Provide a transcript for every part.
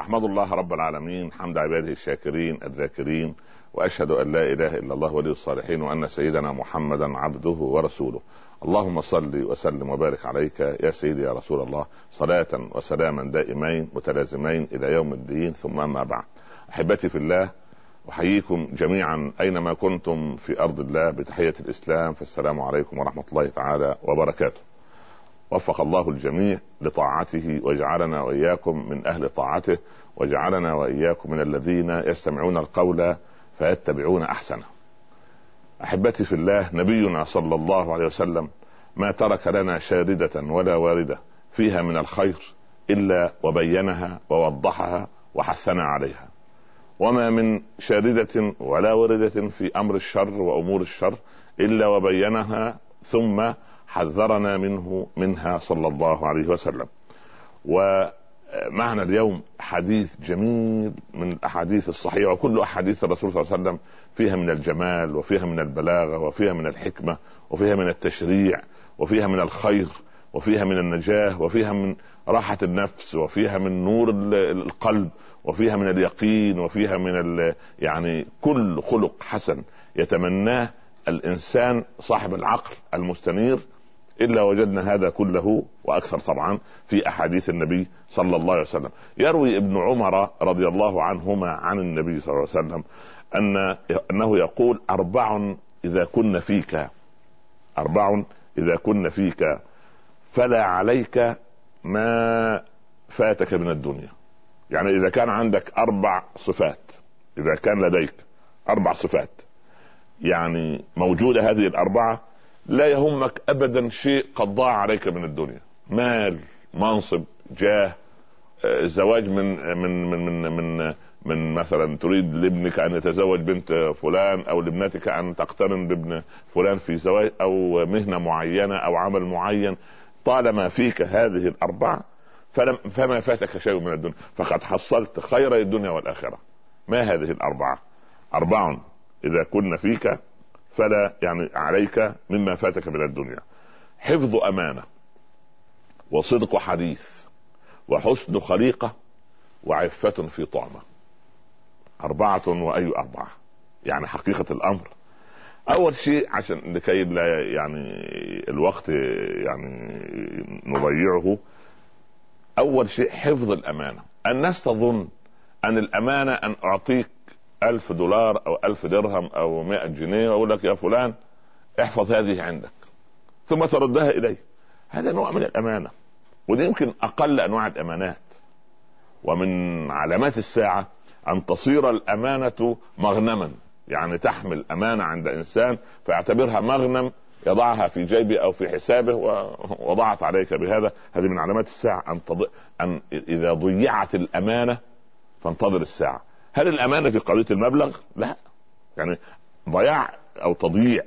احمد الله رب العالمين حمد عباده الشاكرين الذاكرين وأشهد أن لا إله إلا الله ولي الصالحين وأن سيدنا محمدا عبده ورسوله. اللهم صل وسلم وبارك عليك يا سيدي يا رسول الله صلاة وسلاما دائمين متلازمين إلى يوم الدين ثم أما بعد. أحبتي في الله أحييكم جميعا أينما كنتم في أرض الله بتحية الإسلام فالسلام عليكم ورحمة الله تعالى وبركاته. وفق الله الجميع لطاعته وجعلنا وإياكم من أهل طاعته وجعلنا وإياكم من الذين يستمعون القول فيتبعون أحسنه. أحبتي في الله نبينا صلى الله عليه وسلم ما ترك لنا شاردة ولا واردة فيها من الخير إلا وبينها ووضحها وحثنا عليها. وما من شاردة ولا واردة في أمر الشر وأمور الشر إلا وبينها ثم حذرنا منه منها صلى الله عليه وسلم. ومعنا اليوم حديث جميل من الأحاديث الصحيحة وكل أحاديث الرسول صلى الله عليه وسلم فيها من الجمال وفيها من البلاغة وفيها من الحكمة وفيها من التشريع وفيها من الخير وفيها من النجاة وفيها من راحة النفس وفيها من نور القلب وفيها من اليقين وفيها من يعني كل خلق حسن يتمناه الإنسان صاحب العقل المستنير الا وجدنا هذا كله وأكثر طبعا في احاديث النبي صلى الله عليه وسلم. يروي ابن عمر رضي الله عنهما عن النبي صلى الله عليه وسلم ان انه يقول أربع اذا كن فيك. أربع اذا كن فيك فلا عليك ما فاتك من الدنيا. يعني إذا كان عندك أربع صفات إذا كان لديك أربع صفات يعني موجودة هذه الأربعة لا يهمك ابدا شيء قد ضاع عليك من الدنيا. مال منصب جاه الزواج من من من من من, من مثلا تريد لابنك أن يتزوج بنت فلان أو لابنتك أن تقترن بابن فلان في زواج أو مهنة معينة أو عمل معين. طالما فيك هذه الاربعه فلم فما فاتك شيء من الدنيا. فقد حصلت خير الدنيا والآخرة. ما هذه الاربعه أربع إذا كن فيك فلا يعني عليك مما فاتك من الدنيا. حفظ أمانة وصدق حديث وحسن خليقة وعفة في طعمة. أربعة وأي أربعة. يعني حقيقة الأمر. أول شيء عشان لكي لا يعني الوقت يعني نضيعه أول شيء حفظ الأمانة. الناس تظن أن الأمانة أن أعطيك ألف دولار أو ألف درهم أو مئة جنيه وأقول لك يا فلان احفظ هذه عندك. ثم تردها إلي هذا نوع من الأمانة ودي يمكن أقل أنواع الأمانات. ومن علامات الساعة أن تصير الأمانة مغنما يعني تحمل أمانة عند إنسان فيعتبرها مغنم يضعها في جيبه أو في حسابه ووضعت عليك بهذا. هذه من علامات الساعة أن تض... أن إذا ضيعت الأمانة فانتظر الساعة. هل الأمانة في قضية المبلغ؟ لا. يعني ضياع أو تضييع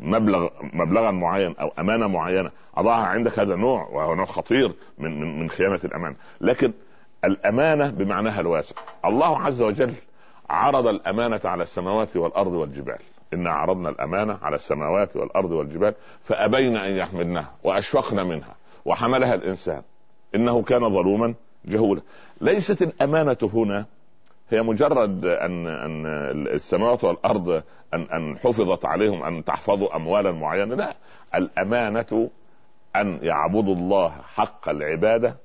مبلغ مبلغا معين أو أمانة معينة أضعها عندك هذا نوع وهو نوع خطير من من, من خيانة الأمانة. لكن الأمانة بمعناها الواسع. الله عز وجل عرض الأمانة على السماوات والأرض والجبال. إنا عرضنا الأمانة على السماوات والأرض والجبال فأبين أن يحملنها واشفقن منها وحملها الإنسان. إنه كان ظلوما جهولا. ليست الأمانة هنا هي مجرد ان أن السماوات والأرض ان أن حفظت عليهم أن تحفظوا أموالا معينة. لا الأمانة أن يعبدوا الله حق العبادة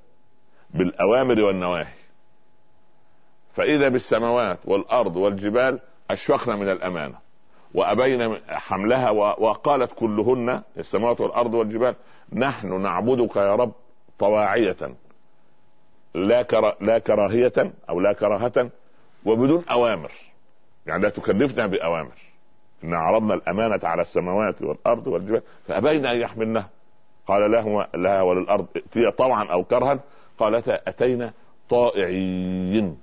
بالأوامر والنواهي. فإذا بالسماوات والأرض والجبال اشفقن من الأمانة وأبين حملها وقالت كلهن السماوات والأرض والجبال نحن نعبدك يا رب طواعية لا كراهية أو لا كراهة وبدون أوامر. يعني لا تكلفنا بأوامر. إن عرضنا الأمانة على السماوات والأرض والجبال فأبين أن يحملنها. قال لهما لها وللارض ائتيا طوعا أو كرها. قالتا أتينا طائعين.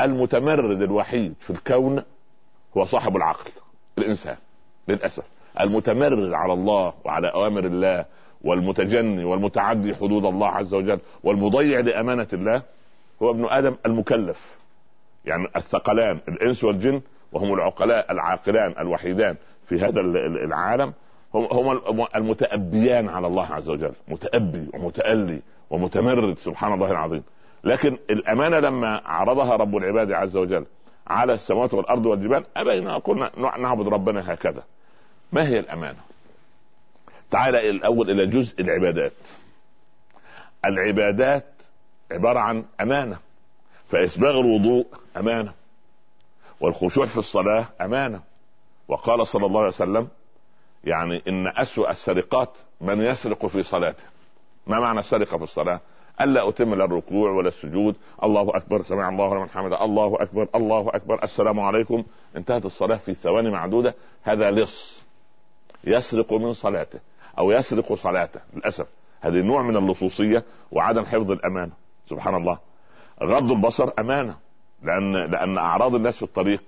المتمرد الوحيد في الكون هو صاحب العقل الإنسان للأسف. المتمرد على الله وعلى أوامر الله والمتجني والمتعدي حدود الله عز وجل والمضيع لأمانة الله هو ابن آدم المكلف. يعني الثقلان الإنس والجن وهم العقلاء العاقلان الوحيدان في هذا العالم هم المتأبيان على الله عز وجل متأبي ومتألي ومتمرد سبحان الله العظيم. لكن الأمانة لما عرضها رب العباد عز وجل على السماوات والأرض والجبال أبينا قلنا نعبد ربنا هكذا. ما هي الأمانة؟ تعال الأول إلى جزء العبادات. العبادات عبارة عن أمانة فإسباغ الوضوء أمانة. والخشوع في الصلاة أمانة. وقال صلى الله عليه وسلم يعني إن أسوأ السرقات من يسرق في صلاته. ما معنى السرقة في الصلاة؟ ألا أتم لا الركوع ولا السجود. الله أكبر. سمع الله لمن حمده. الله أكبر. الله أكبر. السلام عليكم. انتهت الصلاة في ثواني معدودة. هذا لص. يسرق من صلاته أو يسرق صلاته. للأسف. هذه نوع من اللصوصية وعدم حفظ الأمانة. سبحان الله. غض البصر أمانة. لأن لأن أعراض الناس في الطريق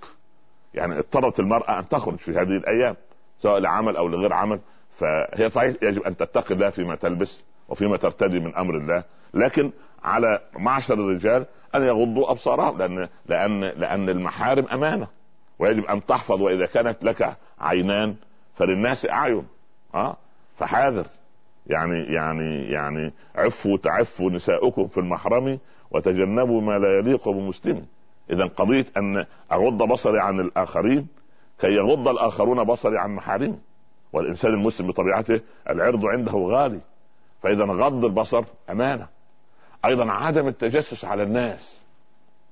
يعني اضطرت المرأة أن تخرج في هذه الأيام سواء لعمل أو لغير عمل. فهي صحيح يجب أن تتقي الله فيما تلبس وفيما ترتدي من أمر الله. لكن على معشر الرجال أن يغضوا أبصارهم لأن لأن لأن المحارم أمانة. ويجب أن تحفظ وإذا كانت لك عينان فللناس أعين. آه؟ فحاذر. يعني يعني يعني عفوا تعفوا نساؤكم في المحرم وتجنبوا ما لا يليق بمسلم. إذا قضية أن أغض بصري عن الآخرين كي يغض الآخرون بصري عن محارمي والإنسان المسلم بطبيعته العرض عنده غالي فإذا غض البصر أمانة. أيضا عدم التجسس على الناس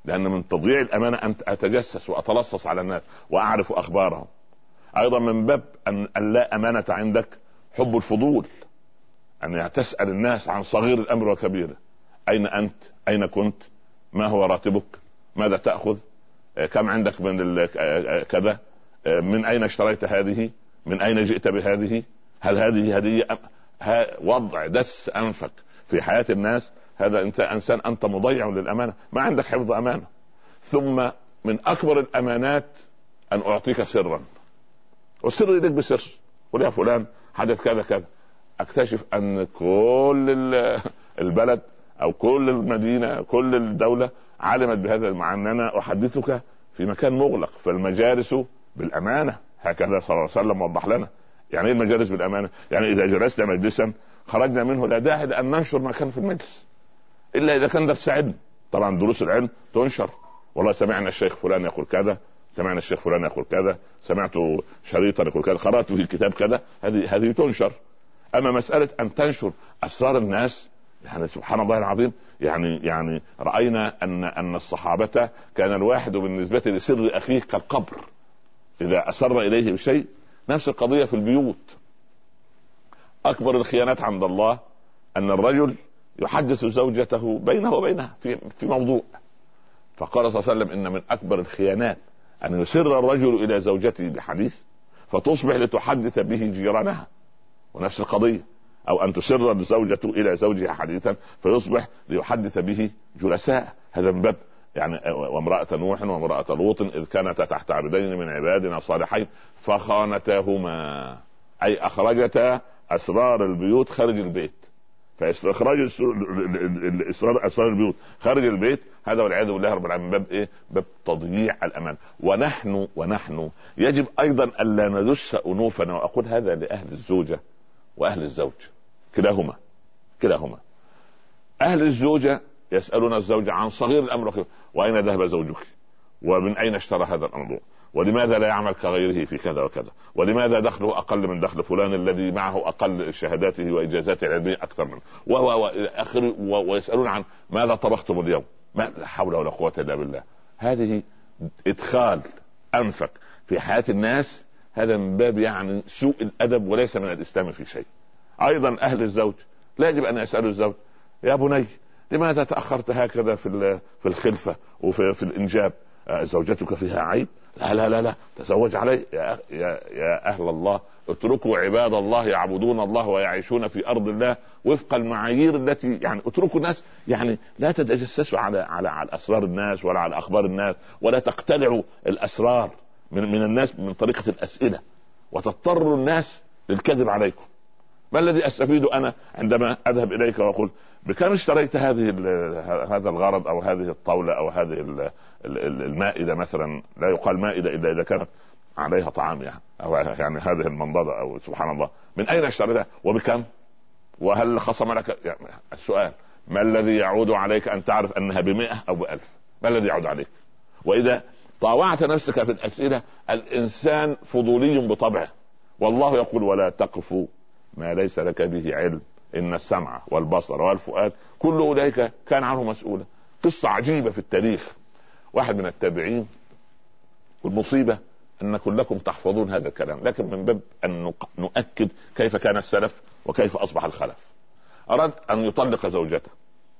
لأن من تضييع الأمانة أن أتجسس وأتلصص على الناس وأعرف أخبارهم. أيضا من باب أن لا أمانة عندك حب الفضول أن تسال الناس عن صغير الأمر وكبيره. أين أنت؟ أين كنت؟ ما هو راتبك؟ ماذا تأخذ؟ كم عندك من كذا؟ من أين اشتريت هذه؟ من أين جئت بهذه؟ هل هذه هدية وضع دس أنفك في حياة الناس. هذا انت إنسان أنت مضيع للأمانة. ما عندك حفظ أمانة. ثم من أكبر الأمانات أن أعطيك سرا. والسر اليك بسر. قل يا فلان حدث كذا كذا. أكتشف أن كل البلد أو كل المدينة كل الدولة علمت بهذا مع أن أنا أحدثك في مكان مغلق فالمجالس بالأمانة. هكذا صلى الله عليه وسلم وضح لنا. يعني إيه المجالس بالأمانة؟ يعني إذا جلسنا مجلسا خرجنا منه لا داعي لأن ننشر ما كان في المجلس إلا إذا كان درس علم. طبعا دروس العلم تنشر. والله سمعنا الشيخ فلان يقول كذا سمعنا الشيخ فلان يقول كذا سمعت شريطا يقول كذا قرأت في كتاب كذا. هذه هذه تنشر. أما مسألة أن تنشر أسرار الناس يعني سبحان الله العظيم يعني يعني رأينا أن أن الصحابة كان الواحد بالنسبة لسر أخيه كالقبر. إذا أسر إليه بشيء نفس القضية في البيوت. أكبر الخيانات عند الله أن الرجل يحدث زوجته بينه وبينها في في موضوع. فقال صلى الله عليه وسلم إن من أكبر الخيانات أن يسر الرجل إلى زوجته بحديث فتصبح لتحدث به جيرانها. ونفس القضية. أو أن تسر الزوجة إلى زوجها حديثا فيصبح ليحدث به جلساء. هذا من باب يعني وامرأة نوح وامرأة لوط إذ كانتا تحت عبدين من عبادنا صالحين فخانتاهما أي أخرجتا أسرار البيوت خارج البيت. فاستخراج اسرار أسرار البيوت خارج البيت هذا والعياذ بالله رب العالمين باب إيه؟ باب تضييع الأمان. ونحن ونحن يجب أيضا الا ندس أنوفنا وأقول هذا لأهل الزوجة وأهل الزوج. كلاهما. كلاهما. أهل الزوجة يسألون الزوجه عن صغير الأمر وأين ذهب زوجك؟ ومن أين اشترى هذا الأمر؟ ولماذا لا يعمل كغيره في كذا وكذا؟ ولماذا دخله أقل من دخل فلان الذي معه أقل شهاداته واجازاته العلميه أكثر منه؟ و آخر ويسألون عن ماذا طبختم اليوم؟ ما لا حول ولا قوة إلا بالله. هذه إدخال أنفك في حياة الناس. هذا من باب يعني سوء الأدب وليس من الإسلام في شيء. أيضا أهل الزوج. لا يجب أن يسألوا الزوج يا بني لماذا تأخرت هكذا في في الخلفة وفي في الإنجاب؟ زوجتك فيها عيب؟ لا لا لا لا تزوج علي يا, يا, يا أهل الله اتركوا عباد الله يعبدون الله ويعيشون في أرض الله وفق المعايير التي يعني اتركوا الناس يعني لا تتجسسوا على على على أسرار الناس ولا على أخبار الناس ولا تقتلعوا الأسرار من من الناس من طريقة الأسئلة. وتضطر الناس للكذب عليكم. ما الذي أستفيد أنا عندما أذهب إليك وأقول بكم اشتريت هذه هذا الغرض أو هذه الطاولة أو هذه المائدة مثلا؟ لا يقال مائدة إلا إذا كانت عليها طعام يعني أو يعني هذه المنضدة أو سبحان الله. من أين اشتريتها؟ وبكم؟ وهل خصم لك؟ يعني السؤال ما الذي يعود عليك أن تعرف أنها بمئة أو بألف؟ ما الذي يعود عليك؟ وإذا طاوعت نفسك في الأسئلة الإنسان فضولي بطبعه. والله يقول ولا تقف ما ليس لك به علم. إن السمع والبصر والفؤاد كل أولئك كان عنه مسؤولا. قصة عجيبة في التاريخ. واحد من التابعين. والمصيبة أن كلكم تحفظون هذا الكلام. لكن من باب أن نؤكد كيف كان السلف وكيف أصبح الخلف. أراد أن يطلق زوجته.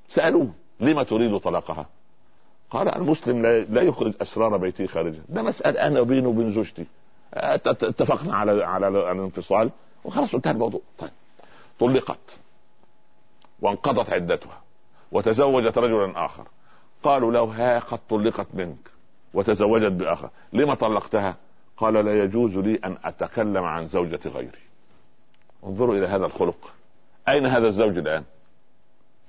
سألوه لما تريد طلاقها؟ قال المسلم لا يخرج أسرار بيته خارجه ده مسألة أنا بيني وبين زوجتي. اتفقنا على على الانفصال. وخلاص انتهى الموضوع. طيب. طلقت وانقضت عدتها وتزوجت رجلا آخر. قالوا له ها قد طلقت منك وتزوجت بآخر. لما طلقتها؟ قال لا يجوز لي أن أتكلم عن زوجة غيري. انظروا إلى هذا الخلق. أين هذا الزوج الآن؟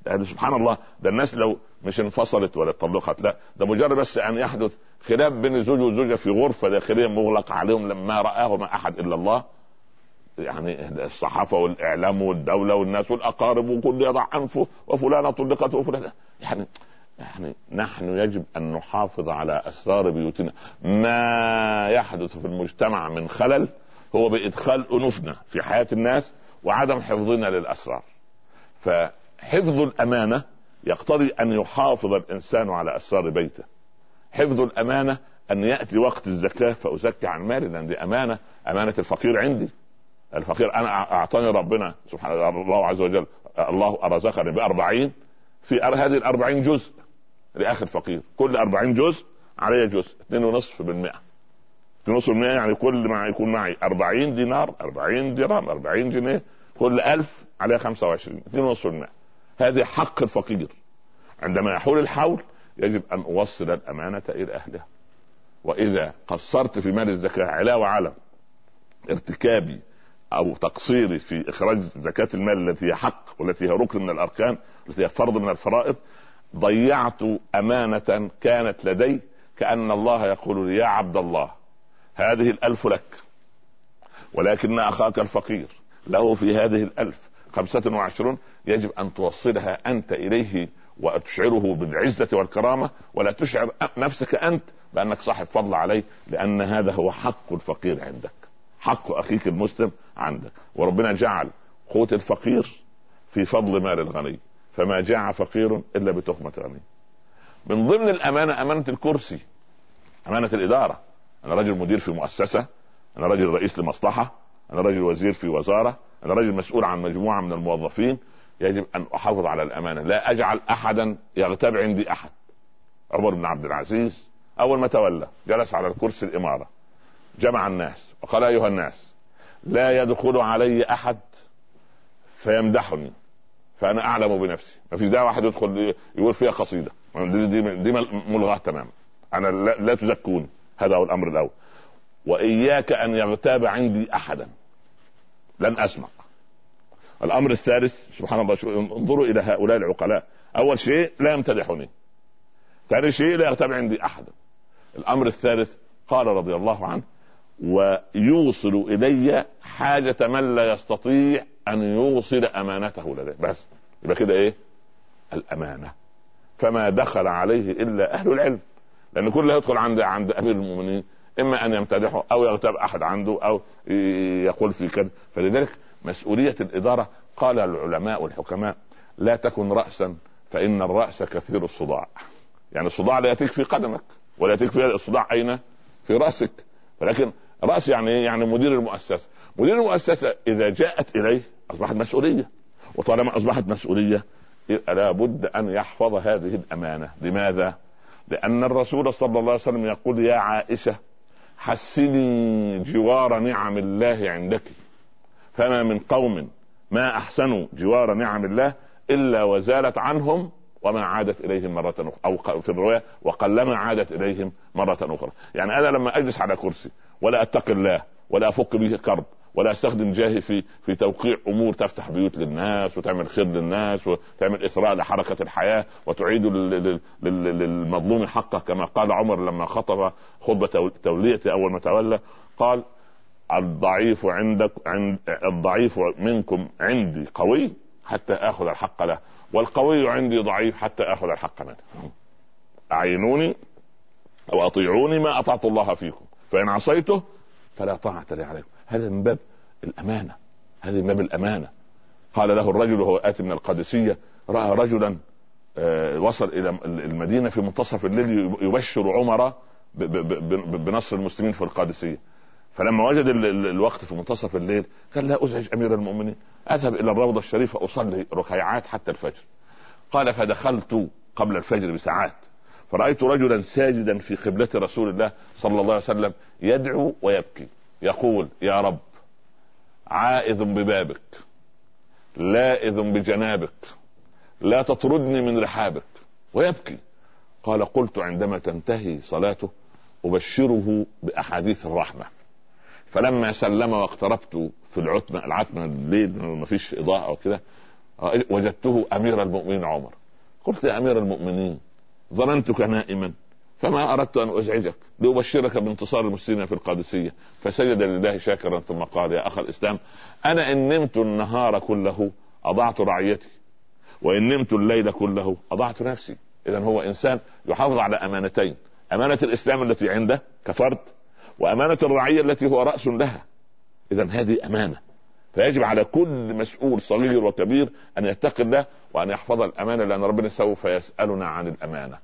يعني سبحان الله ده الناس لو مش انفصلت ولا اتطلقت لا ده مجرد بس أن يحدث خلاف بين الزوج والزوجة في غرفة داخلية مغلقه عليهم لما راهما أحد إلا الله. يعني الصحافة والإعلام والدولة والناس والأقارب وكل يضع أنفه وفلانه طلقت وفلانه يعني يعني نحن يجب أن نحافظ على أسرار بيوتنا. ما يحدث في المجتمع من خلل هو بإدخال أنوفنا في حياة الناس وعدم حفظنا للأسرار. فحفظ الأمانة يقتضي أن يحافظ الإنسان على أسرار بيته. حفظ الأمانة أن يأتي وقت الزكاة. فأزكي عن مالي لأن دي أمانة. أمانة الفقير عندي. الفقير. أنا أعطاني ربنا سبحانه الله عز وجل الله رزقني بأربعين في هذه الأربعين جزء لأخي الفقير كل أربعين جزء علي جزء اثنين ونصف بالمئة. اثنين ونصف بالمئة يعني كل ما يكون معي أربعين دينار أربعين درهم أربعين جنيه. كل ألف عليها خمسة وعشرين اثنين ونصف بالمئة. هذه حق الفقير. عندما يحول الحول يجب أن أوصل الأمانة إلى أهلها. وإذا قصرت في مال الزكاة علاوة على ارتكابي أو تقصيري في إخراج زكاة المال التي هي حق والتي هي ركن من الأركان التي هي فرض من الفرائض ضيعت أمانة كانت لدي كأن الله يقول لي يا عبد الله هذه الألف لك ولكن أخاك الفقير له في هذه الألف خمسة وعشرون يجب أن توصلها أنت إليه وتشعره بالعزة والكرامة ولا تشعر نفسك أنت بأنك صاحب فضل عليه لأن هذا هو حق الفقير عندك حق أخيك المسلم عندك. وربنا جعل قوت الفقير في فضل مال الغني فما جاع فقير إلا بتخمة غني. من ضمن الأمانة أمانة الكرسي أمانة الإدارة. أنا رجل مدير في مؤسسة أنا رجل رئيس لمصلحة أنا رجل وزير في وزارة أنا رجل مسؤول عن مجموعة من الموظفين. يجب أن أحافظ على الأمانة. لا أجعل احدا يغتاب عندي أحد. عمر بن عبد العزيز أول ما تولى جلس على الكرسي الإمارة. جمع الناس وقال أيها الناس لا يدخل علي أحد فيمدحني. فأنا أعلم بنفسي. ما في داعي واحد يدخل يقول فيها قصيدة. دي, دي, دي ملغاة تماما. أنا لا, لا تزكوني. هذا هو الأمر الأول. وإياك أن يغتاب عندي أحدا. لن أسمع. الأمر الثالث سبحان الله انظروا إلى هؤلاء العقلاء. أول شيء لا يمتدحني. ثاني شيء لا يغتاب عندي أحدا. الأمر الثالث قال رضي الله عنه ويوصل إلي حاجة من لا يستطيع أن يوصل أمانته لديه. بس يبقى كده إيه؟ الأمانة. فما دخل عليه إلا أهل العلم. لأن كل يدخل عند عند أمير المؤمنين إما أن يمتدحه أو يغتاب أحد عنده أو يقول في كذا. فلذلك مسؤولية الإدارة قال العلماء والحكماء لا تكن راسا فإن الرأس كثير الصداع. يعني الصداع لا يأتيك في قدمك ولا يأتيك في الصداع أين؟ في رأسك. ولكن رأس يعني إيه؟ يعني مدير المؤسسة. مدير المؤسسة إذا جاءت إليه أصبحت مسؤولية. وطالما أصبحت مسؤولية لابد أن يحفظ هذه الأمانة. لماذا؟ لأن الرسول صلى الله عليه وسلم يقول يا عائشة حسني جوار نعم الله عندك. فما من قوم ما أحسنوا جوار نعم الله إلا وزالت عنهم وما عادت إليهم مرة أخرى أو في الرواية وقلما عادت إليهم مرة أخرى. يعني أنا لما أجلس على كرسي ولا أتقي الله ولا أفك به كرب ولا أستخدم جاهي في في توقيع أمور تفتح بيوت للناس وتعمل خير للناس وتعمل اثراء لحركة الحياة وتعيد للمظلوم حقه كما قال عمر لما خطب خطبة توليته أول ما تولى قال الضعيف عندك عند الضعيف منكم عندي قوي حتى آخذ الحق له. والقوي عندي ضعيف حتى آخذ الحق منه. أعينوني أو اطيعوني ما أطعت الله فيكم. فإن عصيته فلا طاعة لي عليكم. هذا من باب الأمانة. هذه من باب الأمانة. قال له الرجل وهو اتي من القادسية رأى رجلا آه، وصل إلى المدينة في منتصف الليل يبشر عمر بنصر المسلمين في القادسية. فلما وجد الوقت في منتصف الليل قال لا أزعج أمير المؤمنين أذهب إلى الروضة الشريفة أصلي ركيعات حتى الفجر. قال فدخلت قبل الفجر بساعات فرأيت رجلا ساجدا في قبلة رسول الله صلى الله عليه وسلم يدعو ويبكي يقول يا رب عائذ ببابك لائذ بجنابك لا تطردني من رحابك ويبكي. قال قلت عندما تنتهي صلاته أبشره بأحاديث الرحمة. فلما سلم واقتربت في العتمة العتمة الليل ما فيش إضاءة وكذا وجدته أمير المؤمنين عمر. قلت يا أمير المؤمنين ظننتك نائما فما أردت أن أزعجك لأبشرك بانتصار المسلمين في القادسية. فسجد لله شاكرا ثم قال يا أخ الإسلام أنا إن نمت النهار كله أضعت رعيتي وإن نمت الليل كله أضعت نفسي. اذا هو إنسان يحافظ على أمانتين. أمانة الإسلام التي عنده كفرد وأمانة الرعية التي هو رأس لها. إذا هذه أمانة. فيجب على كل مسؤول صغير وكبير أن يتقي الله وأن يحفظ الأمانة لأن ربنا سوف يسألنا عن الأمانة.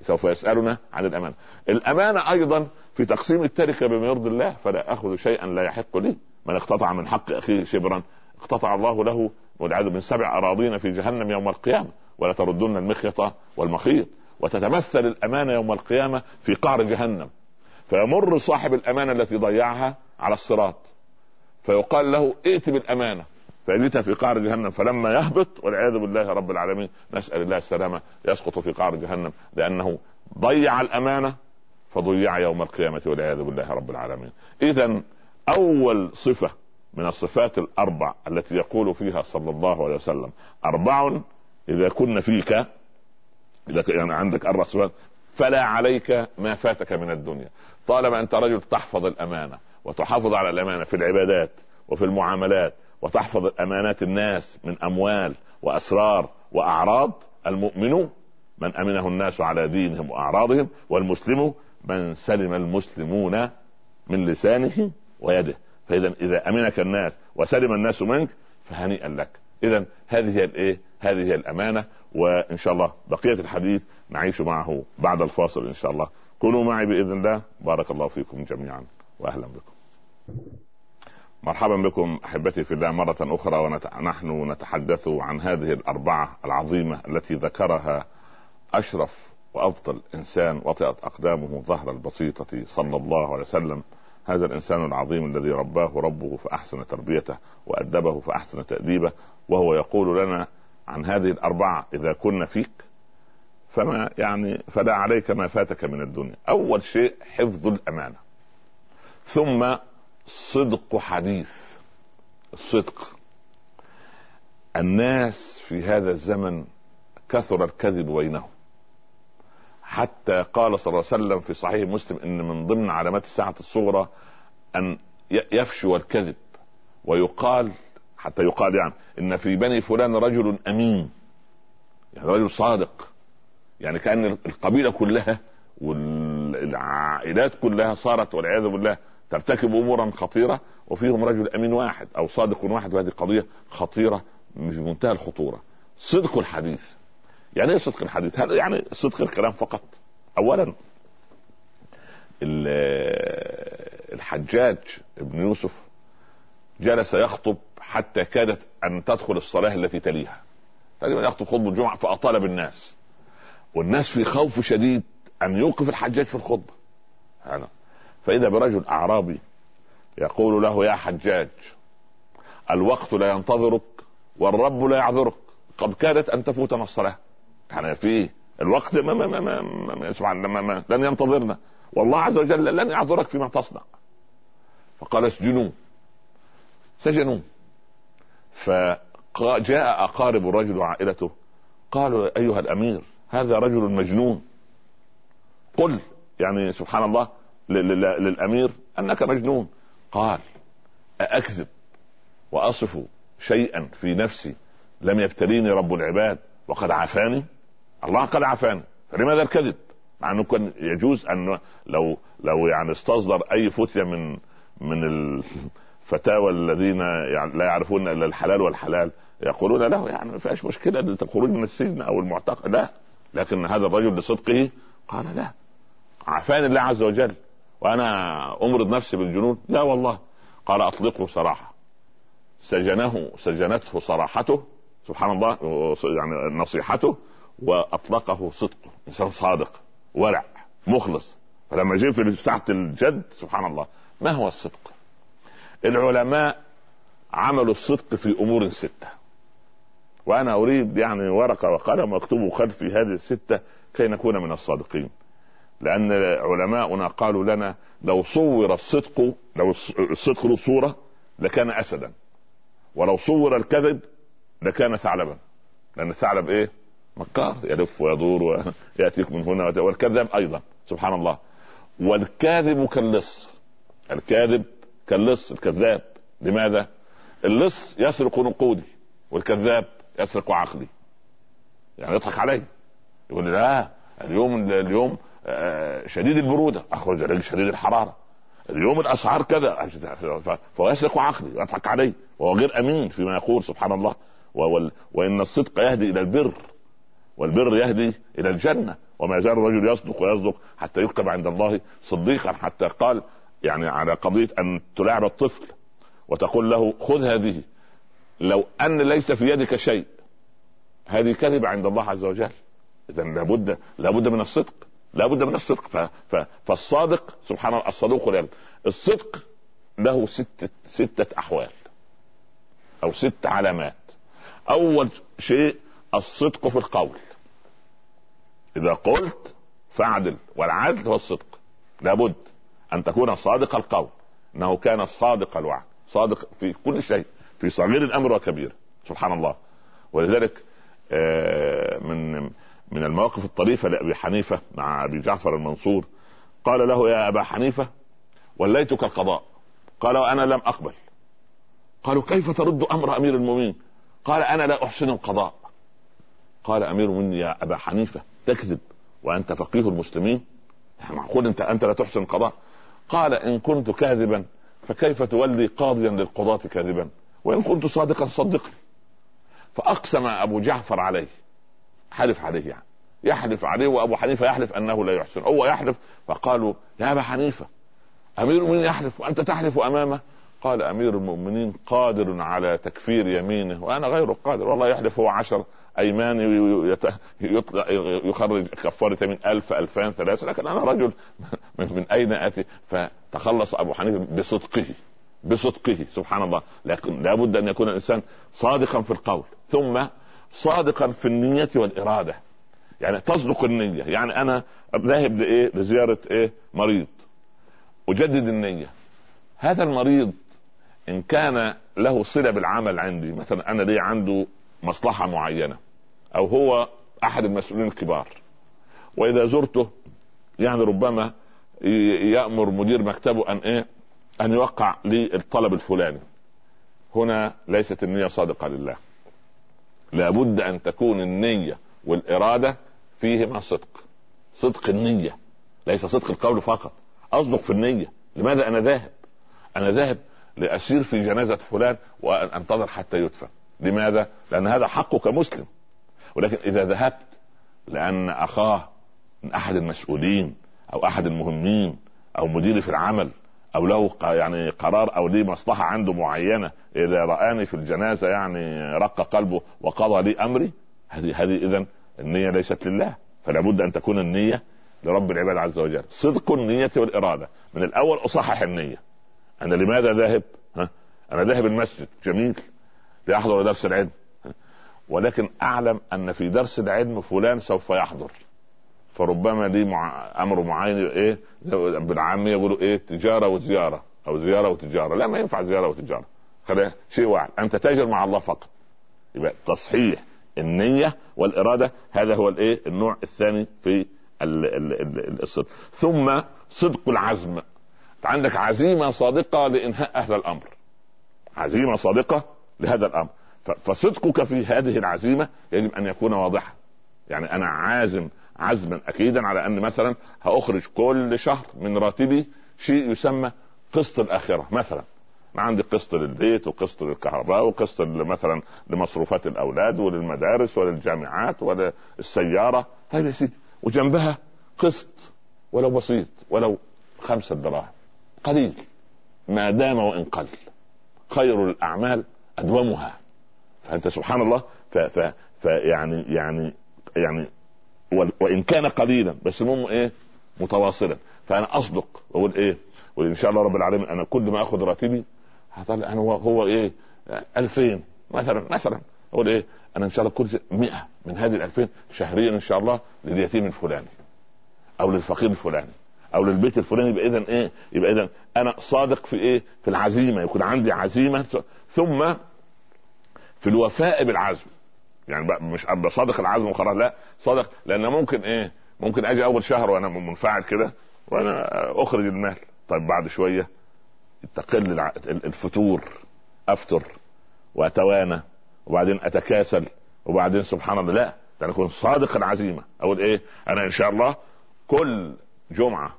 سوف يسألنا عن الأمانة. الأمانة أيضا في تقسيم التركة بما يرضي الله فلا أخذ شيئا لا يحق لي. من اقتطع من حق أخيه شبرا اقتطع الله له والعياذ من سبع أراضين في جهنم يوم القيامة. ولا تردن المخيط والمخيط. وتتمثل الأمانة يوم القيامة في قعر جهنم. فيمر صاحب الأمانة التي ضيعها على الصراط. فيقال له ائت بالأمانة. فجئت في قعر جهنم. فلما يهبط والعياذ بالله رب العالمين نسأل الله السلامة. يسقط في قعر جهنم لأنه ضيع الأمانة فضيع يوم القيامة والعياذ بالله رب العالمين. إذا أول صفة من الصفات الأربع التي يقول فيها صلى الله عليه وسلم أربع إذا كن فيك إذا يعني عندك أربع صفات فلا عليك ما فاتك من الدنيا. طالما أنت رجل تحفظ الأمانة وتحافظ على الأمانة في العبادات وفي المعاملات وتحفظ أمانات الناس من أموال وأسرار وأعراض المؤمن من أمنه الناس على دينهم وأعراضهم والمسلم من سلم المسلمون من لسانه ويده. فإذا إذا أمنك الناس وسلم الناس منك فهنيئا لك. إذا هذه هي الايه هذه هي الأمانة وإن شاء الله بقية الحديث نعيش معه بعد الفاصل إن شاء الله. كونوا معي بإذن الله. بارك الله فيكم جميعا واهلا بكم. مرحبا بكم أحبتي في الله مرة أخرى ونحن نتحدث عن هذه الأربعة العظيمة التي ذكرها أشرف وأفضل إنسان وطئت أقدامه ظهر البسيطة صلى الله عليه وسلم. هذا الإنسان العظيم الذي رباه ربه فأحسن تربيته وأدبه فأحسن تأديبه وهو يقول لنا عن هذه الأربعة إذا كنا فيك فما يعني فلا عليك ما فاتك من الدنيا. أول شيء حفظ الأمانة. ثم صدق حديث. الصدق. الناس في هذا الزمن كثر الكذب بينهم. حتى قال صلى الله عليه وسلم في صحيح مسلم إن من ضمن علامات الساعة الصغرى أن يفشو الكذب. ويقال حتى يقال يعني إن في بني فلان رجل أمين. يعني رجل صادق. يعني كأن القبيلة كلها والعائلات كلها صارت والعياذ بالله ترتكب أمورا خطيرة وفيهم رجل أمين واحد أو صادق واحد وهذه قضيه خطيرة في منتهى الخطورة. صدق الحديث. يعني إيه صدق الحديث؟ هذا يعني صدق الكلام فقط. اولا الحجاج ابن يوسف جلس يخطب حتى كادت أن تدخل الصلاة التي تليها. تقريبا يخطب خطبة الجمعة فأطال بالناس. والناس في خوف شديد أن يوقف الحجاج في الخطبة. هذا فإذا برجل أعرابي يقول له يا حجاج الوقت لا ينتظرك والرب لا يعذرك. قد كادت أن تفوتنا الصلاة. يعني في الوقت ما ما ما ما, ما, ما, ما, ما لن ينتظرنا. والله عز وجل لن يعذرك فيما تصنع. فقال اسجنوه سجنوه فجاء أقارب الرجل وعائلته قالوا أيها الأمير هذا رجل مجنون. قل يعني سبحان الله للأمير أنك مجنون. قال أأكذب وأصف شيئا في نفسي لم يبتليني رب العباد وقد عافاني؟ الله قد عافاني فلماذا الكذب؟ مع أنه كان يجوز أن لو لو يعني استصدر أي فتية من من الفتاوى الذين يعني لا يعرفون إلا الحلال والحلال يقولون له يعني ما فيهاش مشكلة إن تخرج من السجن أو المعتقل لا. لكن هذا الرجل لصدقه قال لا عافاني الله عز وجل وأنا أمرض نفسي بالجنون. لا والله. قال أطلقه صراحة. سجنه سجنته صراحته سبحان الله يعني نصيحته وأطلقه صدقه. إنسان صادق ورع مخلص. فلما جه في ساعة الجد سبحان الله ما هو الصدق؟ العلماء عملوا الصدق في أمور ستة. وأنا أريد يعني ورقة وقلم واكتبوا خلفي هذه الستة كي نكون من الصادقين. لأن علماؤنا قالوا لنا لو صور الصدق لو الصدق له صورة لكان اسدا. ولو صور الكذب لكان ثعلبا. لأن الثعلب إيه؟ مكار يلف ويدور ويأتيك من هنا والكذاب أيضا سبحان الله. والكاذب كاللص. الكاذب كاللص الكذاب. لماذا؟ اللص يسرق نقودي والكذاب يسرق عقلي. يعني يضحك علي يقول لي لا اليوم اليوم آه، شديد البرودة. أخرج رجل شديد الحرارة. اليوم الأسعار كذا. فهو يسرق عقلي ويضحك علي وهو غير أمين فيما يقول سبحان الله. وإن الصدق يهدي إلى البر. والبر يهدي إلى الجنة. وما يزال الرجل يصدق ويصدق حتى يكتب عند الله صديقا. حتى قال يعني على قضية أن تلاعب الطفل وتقول له خذ هذه. لو أن ليس في يدك شيء هذه كذبة عند الله عز وجل. اذا لابد لابد من الصدق لابد من الصدق. ف... ف... فالصادق سبحان الله الصدوق والعلم الصدق له ستة ستة أحوال أو ست علامات. أول شيء الصدق في القول. إذا قلت فاعدل والعدل هو الصدق. لابد أن تكون صادق القول. أنه كان صادق الوعد صادق في كل شيء. في صغير الأمر وكبير سبحان الله. ولذلك آه، من من المواقف الطريفة لأبي حنيفة مع أبي جعفر المنصور قال له يا أبا حنيفة وليتك القضاء. قال وأنا لم أقبل. قالوا كيف ترد أمر أمير المؤمنين؟ قال أنا لا أحسن القضاء. قال أمير المؤمنين يا أبا حنيفة تكذب وأنت فقيه المسلمين. معقول أنت أنت لا تحسن القضاء. قال إن كنت كاذبا فكيف تولي قاضيا للقضاة كاذبا؟ وإن كنت صادقا صدقني. فأقسم أبو جعفر عليه. حلف عليه يعني. يحلف عليه وأبو حنيفة يحلف أنه لا يحسن. هو يحلف فقالوا يا أبا حنيفة أمير المؤمنين يحلف وأنت تحلف أمامه؟ قال أمير المؤمنين قادر على تكفير يمينه وأنا غير قادر. والله يحلف هو عشر أيمان يخرج كفارة يمين ألف ألفان ثلاثة لكن أنا رجل من أين أتي؟ فتخلص أبو حنيفة بصدقه. بصدقه سبحان الله. لكن لابد أن يكون الإنسان صادقا في القول ثم صادقا في النية والإرادة. يعني تصدق النية. يعني أنا ذاهب لإيه؟ لزيارة إيه؟ مريض. أجدد النية. هذا المريض إن كان له صلة بالعمل عندي مثلا أنا لي عنده مصلحة معينة أو هو أحد المسؤولين الكبار وإذا زرته يعني ربما يأمر مدير مكتبه أن إيه؟ أن يوقع لي الطلب الفلاني. هنا ليست النية صادقة لله. لابد أن تكون النية والإرادة فيهما صدق. صدق النية ليس صدق القول فقط. أصدق في النية. لماذا أنا ذاهب؟ أنا ذاهب لأسير في جنازة فلان وانتظر حتى يدفن. لماذا؟ لأن هذا حقه كمسلم. ولكن إذا ذهبت لأن أخاه من أحد المسؤولين أو أحد المهمين أو مديري في العمل أو له يعني قرار أو ليه مصلحة عنده معينة إذا رآني في الجنازة يعني رق قلبه وقضى لي أمري هذه هذه اذا النية ليست لله فلا بد أن تكون النية لرب العباد عز وجل. صدق النية والإرادة. من الأول أصحح النية. أنا لماذا ذاهب؟ ها؟ أنا ذاهب المسجد. جميل. لأحضر درس العلم. ولكن أعلم أن في درس العلم فلان سوف يحضر. فربما لي مع أمر معين إيه بالعاميه يقولوا إيه تجارة وزيارة أو زيارة وتجارة. لا ما ينفع زيارة وتجارة. خليها شيء واحد أنت تاجر مع الله فقط. يبقى تصحيح النية والإرادة هذا هو الإيه النوع الثاني في الصدق. ثم صدق العزم. عندك عزيمة صادقة لإنهاء هذا الأمر. عزيمة صادقة لهذا الأمر. فصدقك في هذه العزيمة يجب أن يكون واضحا. يعني أنا عازم عزما أكيدا على أن مثلا هأخرج كل شهر من راتبي شيء يسمى قسط الأخرة. مثلا ما عندي قسط للبيت وقسط للكهرباء وقسط مثلا لمصروفات الأولاد وللمدارس وللجامعات وللسيارة. طيب يا سيدي وجنبها قسط ولو بسيط ولو خمسة دراهم. قليل ما دام وإن قل. خير الأعمال أدومها. فأنت سبحان الله فيعني يعني يعني وإن كان قليلا بس المهم إيه؟ متواصلا. فأنا أصدق واقول إيه؟ وان شاء الله رب العالمين أنا كل ما آخذ راتبي هطلع أنا هو, إيه؟ 2000 مثلا مثلا. أقول إيه؟ أنا إن شاء الله كل 100 من هذه ال 2000 شهريا إن شاء الله لليتيم الفلاني أو للفقير الفلاني أو للبيت الفلاني يبقى اذا إيه؟ يبقى اذا أنا صادق في إيه؟ في العزيمة يكون عندي عزيمة ثم في الوفاء بالعزم. يعني مش ابقى صادق العزم وخلاص لا صادق لأن ممكن إيه؟ ممكن أجي أول شهر وأنا منفعل كده وأنا أخرج المال. طيب بعد شوية تقل الفتور أفتر وأتوانى وبعدين أتكاسل وبعدين سبحان الله لا أنا اكون صادق العزيمة. أقول إيه؟ أنا إن شاء الله كل جمعة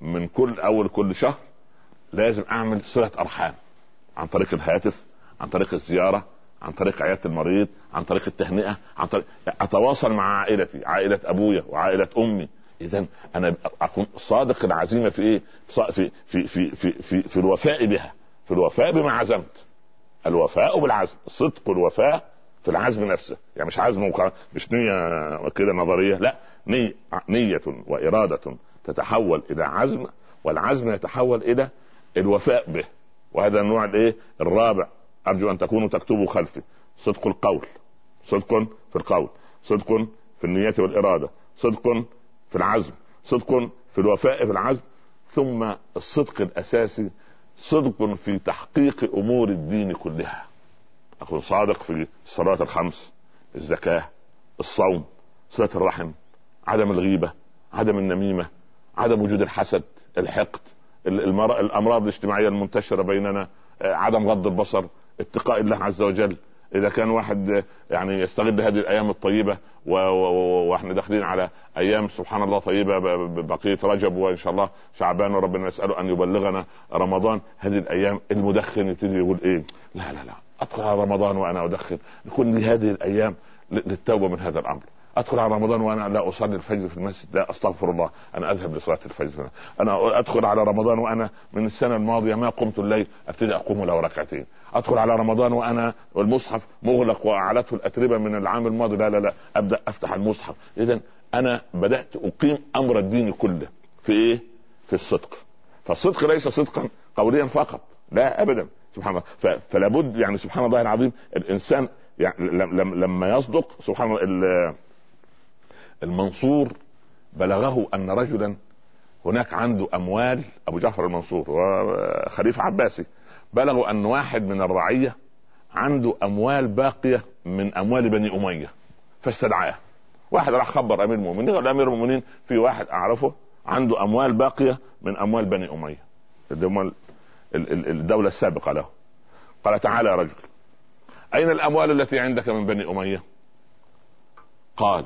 من كل أول كل شهر لازم أعمل صلة أرحام عن طريق الهاتف عن طريق الزيارة عن طريق عيادة المريض عن طريق التهنئة عن طريق أتواصل مع عائلتي عائلة أبويا وعائلة أمي. اذا أنا أكون صادق العزيمة في إيه؟ في في في في في, في الوفاء بها. في الوفاء بما عزمت. الوفاء بالعزم صدق الوفاء في العزم نفسه. يعني مش عزم مش نية كده نظرية لا. نية, نية وإرادة تتحول إلى عزم والعزم يتحول إلى الوفاء به. وهذا النوع الإيه؟ الرابع. أرجو أن تكونوا تكتبوا خلفي. صدق القول. صدق في القول. صدق في النية والإرادة. صدق في العزم. صدق في الوفاء في العزم. ثم الصدق الأساسي صدق في تحقيق أمور الدين كلها. أكون صادق في الصلاة الخمس الزكاة الصوم صلة الرحم عدم الغيبة عدم النميمة عدم وجود الحسد الحقد الأمراض الاجتماعية المنتشرة بيننا عدم غض البصر اتقاء الله عز وجل. إذا كان واحد يعني يستغل هذه الأيام الطيبة وإحنا داخلين على أيام سبحان الله طيبة بقية رجب وإن شاء الله شعبان وربنا نساله أن يبلغنا رمضان. هذه الأيام المدخن يبتدي يقول إيه؟ لا لا لا. أدخل على رمضان وأنا أدخن. يكون لي هذه الأيام للتوبة من هذا الأمر. أدخل على رمضان وأنا لا أصلي الفجر في المسجد. لا أستغفر الله. أنا أذهب لصلاة الفجر. أنا أدخل على رمضان وأنا من السنة الماضية ما قمت الليل. أبتدي أقوم له ركعتين. أدخل على رمضان وأنا والمصحف مغلق وأعلته الأتربة من العام الماضي. لا لا لا أبدأ أفتح المصحف. اذا أنا بدأت أقيم أمر الدين كله في إيه؟ في الصدق. فالصدق ليس صدقا قوليا فقط. لا ابدا. سبحان الله. فلا بد يعني سبحان الله العظيم الإنسان يعني لما يصدق سبحان الله المنصور بلغه أن رجلا هناك عنده أموال. أبو جعفر المنصور وخليفه عباسي. بلغوا أن واحد من الرعية عنده أموال باقية من أموال بني أمية فاستدعاه. واحد راح خبر أمير المؤمنين قال أمير المؤمنين في واحد أعرفه عنده أموال باقية من أموال بني أمية. الدولة السابقة له. قال تعالى يا رجل أين الأموال التي عندك من بني أمية؟ قال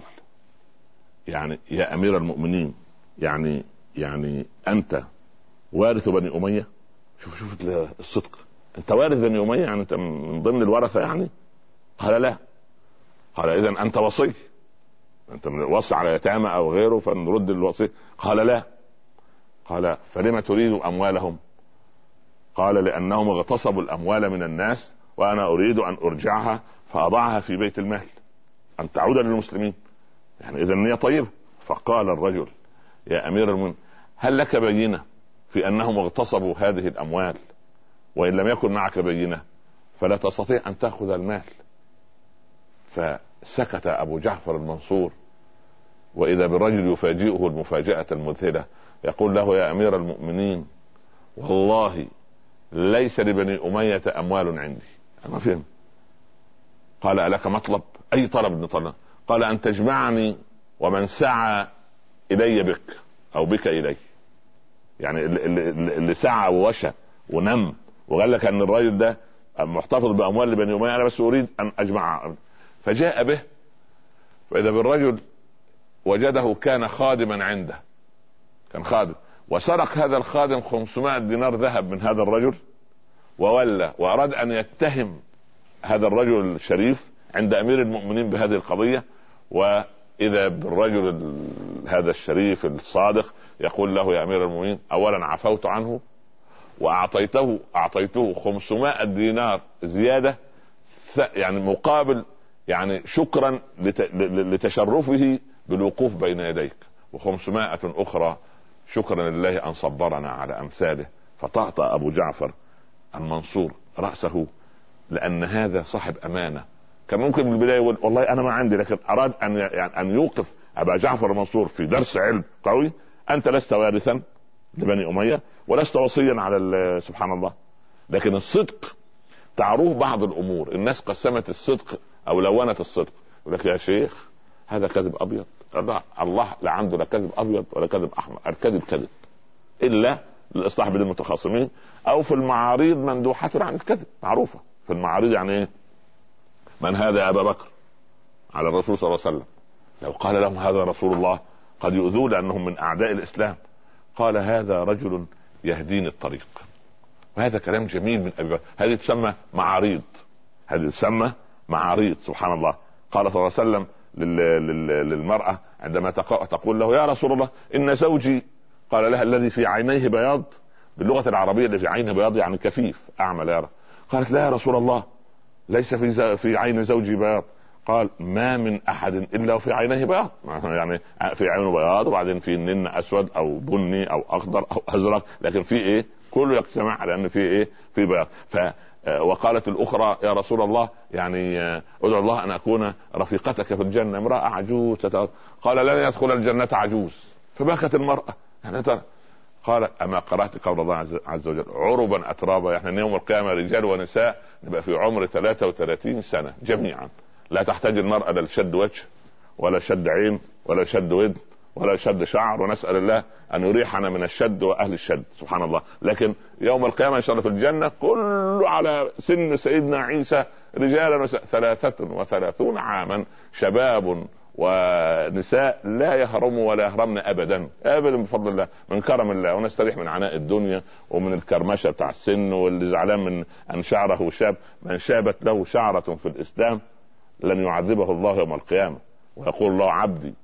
يعني يا أمير المؤمنين يعني يعني أنت وارث بني أمية؟ شوف شوف الصدق. انت وارث بني اميه يعني انت من ضمن الورثة يعني؟ قال لا. قال اذا أنت وصي أنت من الوصي على يتامى أو غيره فنرد الوصي. قال لا. قال فلم تريد أموالهم؟ قال لأنهم اغتصبوا الأموال من الناس وأنا أريد أن أرجعها فأضعها في بيت المال. أن تعود للمسلمين. يعني اذا النيه طيبة. فقال الرجل يا أمير المؤمنين هل لك بينة؟ في أنهم اغتصبوا هذه الأموال وإن لم يكن معك بينة فلا تستطيع أن تأخذ المال. فسكت أبو جعفر المنصور وإذا بالرجل يفاجئه المفاجأة المذهلة يقول له يا أمير المؤمنين والله ليس لبني أمية أموال عندي. ما فهم قال ألك مطلب؟ أي طلب نطلب قال أن تجمعني ومن سعى إلي بك أو بك إلي. يعني اللي, سعى ووشى ونم وقال لك أن الراجل ده محتفظ بأموال بني اميه أنا بس أريد أن أجمع. فجاء به فإذا بالرجل وجده كان خادما عنده كان خادم. وسرق هذا الخادم 500 دينار ذهب من هذا الرجل وولى وأراد أن يتهم هذا الرجل الشريف عند أمير المؤمنين بهذه القضية. وإذا بالرجل هذا الشريف الصادق يقول له يا أمير المؤمنين اولا عفوت عنه وأعطيته أعطيته 500 دينار زيادة يعني مقابل يعني شكرا لتشرفه بالوقوف بين يديك. و500 أخرى شكرا لله أن صبرنا على أمثاله. فطأطأ أبو جعفر المنصور رأسه لأن هذا صاحب أمانة. كان ممكن من البداية يقول والله أنا ما عندي لكن أراد أن يعني أن يوقف أبا جعفر المنصور في درس علم قوي. أنت لست وارثا لبني أمية ولست وصيا على سبحان الله. لكن الصدق تعروه بعض الأمور. الناس قسمت الصدق أو لونت الصدق. يقول لك يا شيخ هذا كذب أبيض. الله لا عنده لا كذب أبيض ولا كذب أحمر. الكذب كذب. إلا للاصلاح بين المتخاصمين أو في المعاريض مندوحة عن الكذب. معروفة. في المعاريض يعني إيه؟ من هذا أبا بكر؟ على الرسول صلى الله عليه وسلم. لو قال لهم هذا رسول الله قد يؤذوا لانهم من أعداء الإسلام. قال هذا رجل يهديني الطريق. وهذا كلام جميل من بكر. هذه تسمى معاريض؟ هذه تسمى معاريض؟ سبحان الله. قال صلى الله عليه وسلم للمرأة عندما تقول له يا رسول الله إن زوجي. قال لها الذي في عينيه بياض. باللغة العربية اللي في عينه بياض يعني كفيف أعمى لا يرى. قالت لا يا رسول الله ليس في في عين زوجي بياض. قال ما من أحد إلا وفي عينيه بياض. يعني في عينه بياض وبعدين في نن أسود أو بني أو أخضر أو أزرق. لكن في إيه؟ كله يجتمع على إن في إيه؟ في بياض. ف آه، وقالت الأخرى يا رسول الله يعني آه، ادعو الله أن أكون رفيقتك في الجنة امرأة عجوز قال لن يدخل الجنة عجوز. فبكت المرأة. يعني قال أما قرأت قول الله عز وجل عربا اترابا. يعني يوم القيامة رجال ونساء نبقى في عمر 33 سنة جميعا. لا تحتاج المرأة لا لشد وجه ولا شد عين ولا شد ودن ولا شد شعر ونسأل الله أن يريحنا من الشد وأهل الشد سبحان الله. لكن يوم القيامة إن شاء الله في الجنة كله على سن سيدنا عيسى رجالا ثلاثة وثلاثون عاما شباب ونساء لا يهرموا ولا يهرمن ابدا. ابدا بفضل الله من كرم الله ونستريح من عناء الدنيا ومن الكرمشة بتاع السن واللي زعلان من أن شعره شاب من شابت له شعرة في الإسلام. لن يعذبه الله يوم القيامة. ويقول الله عبدي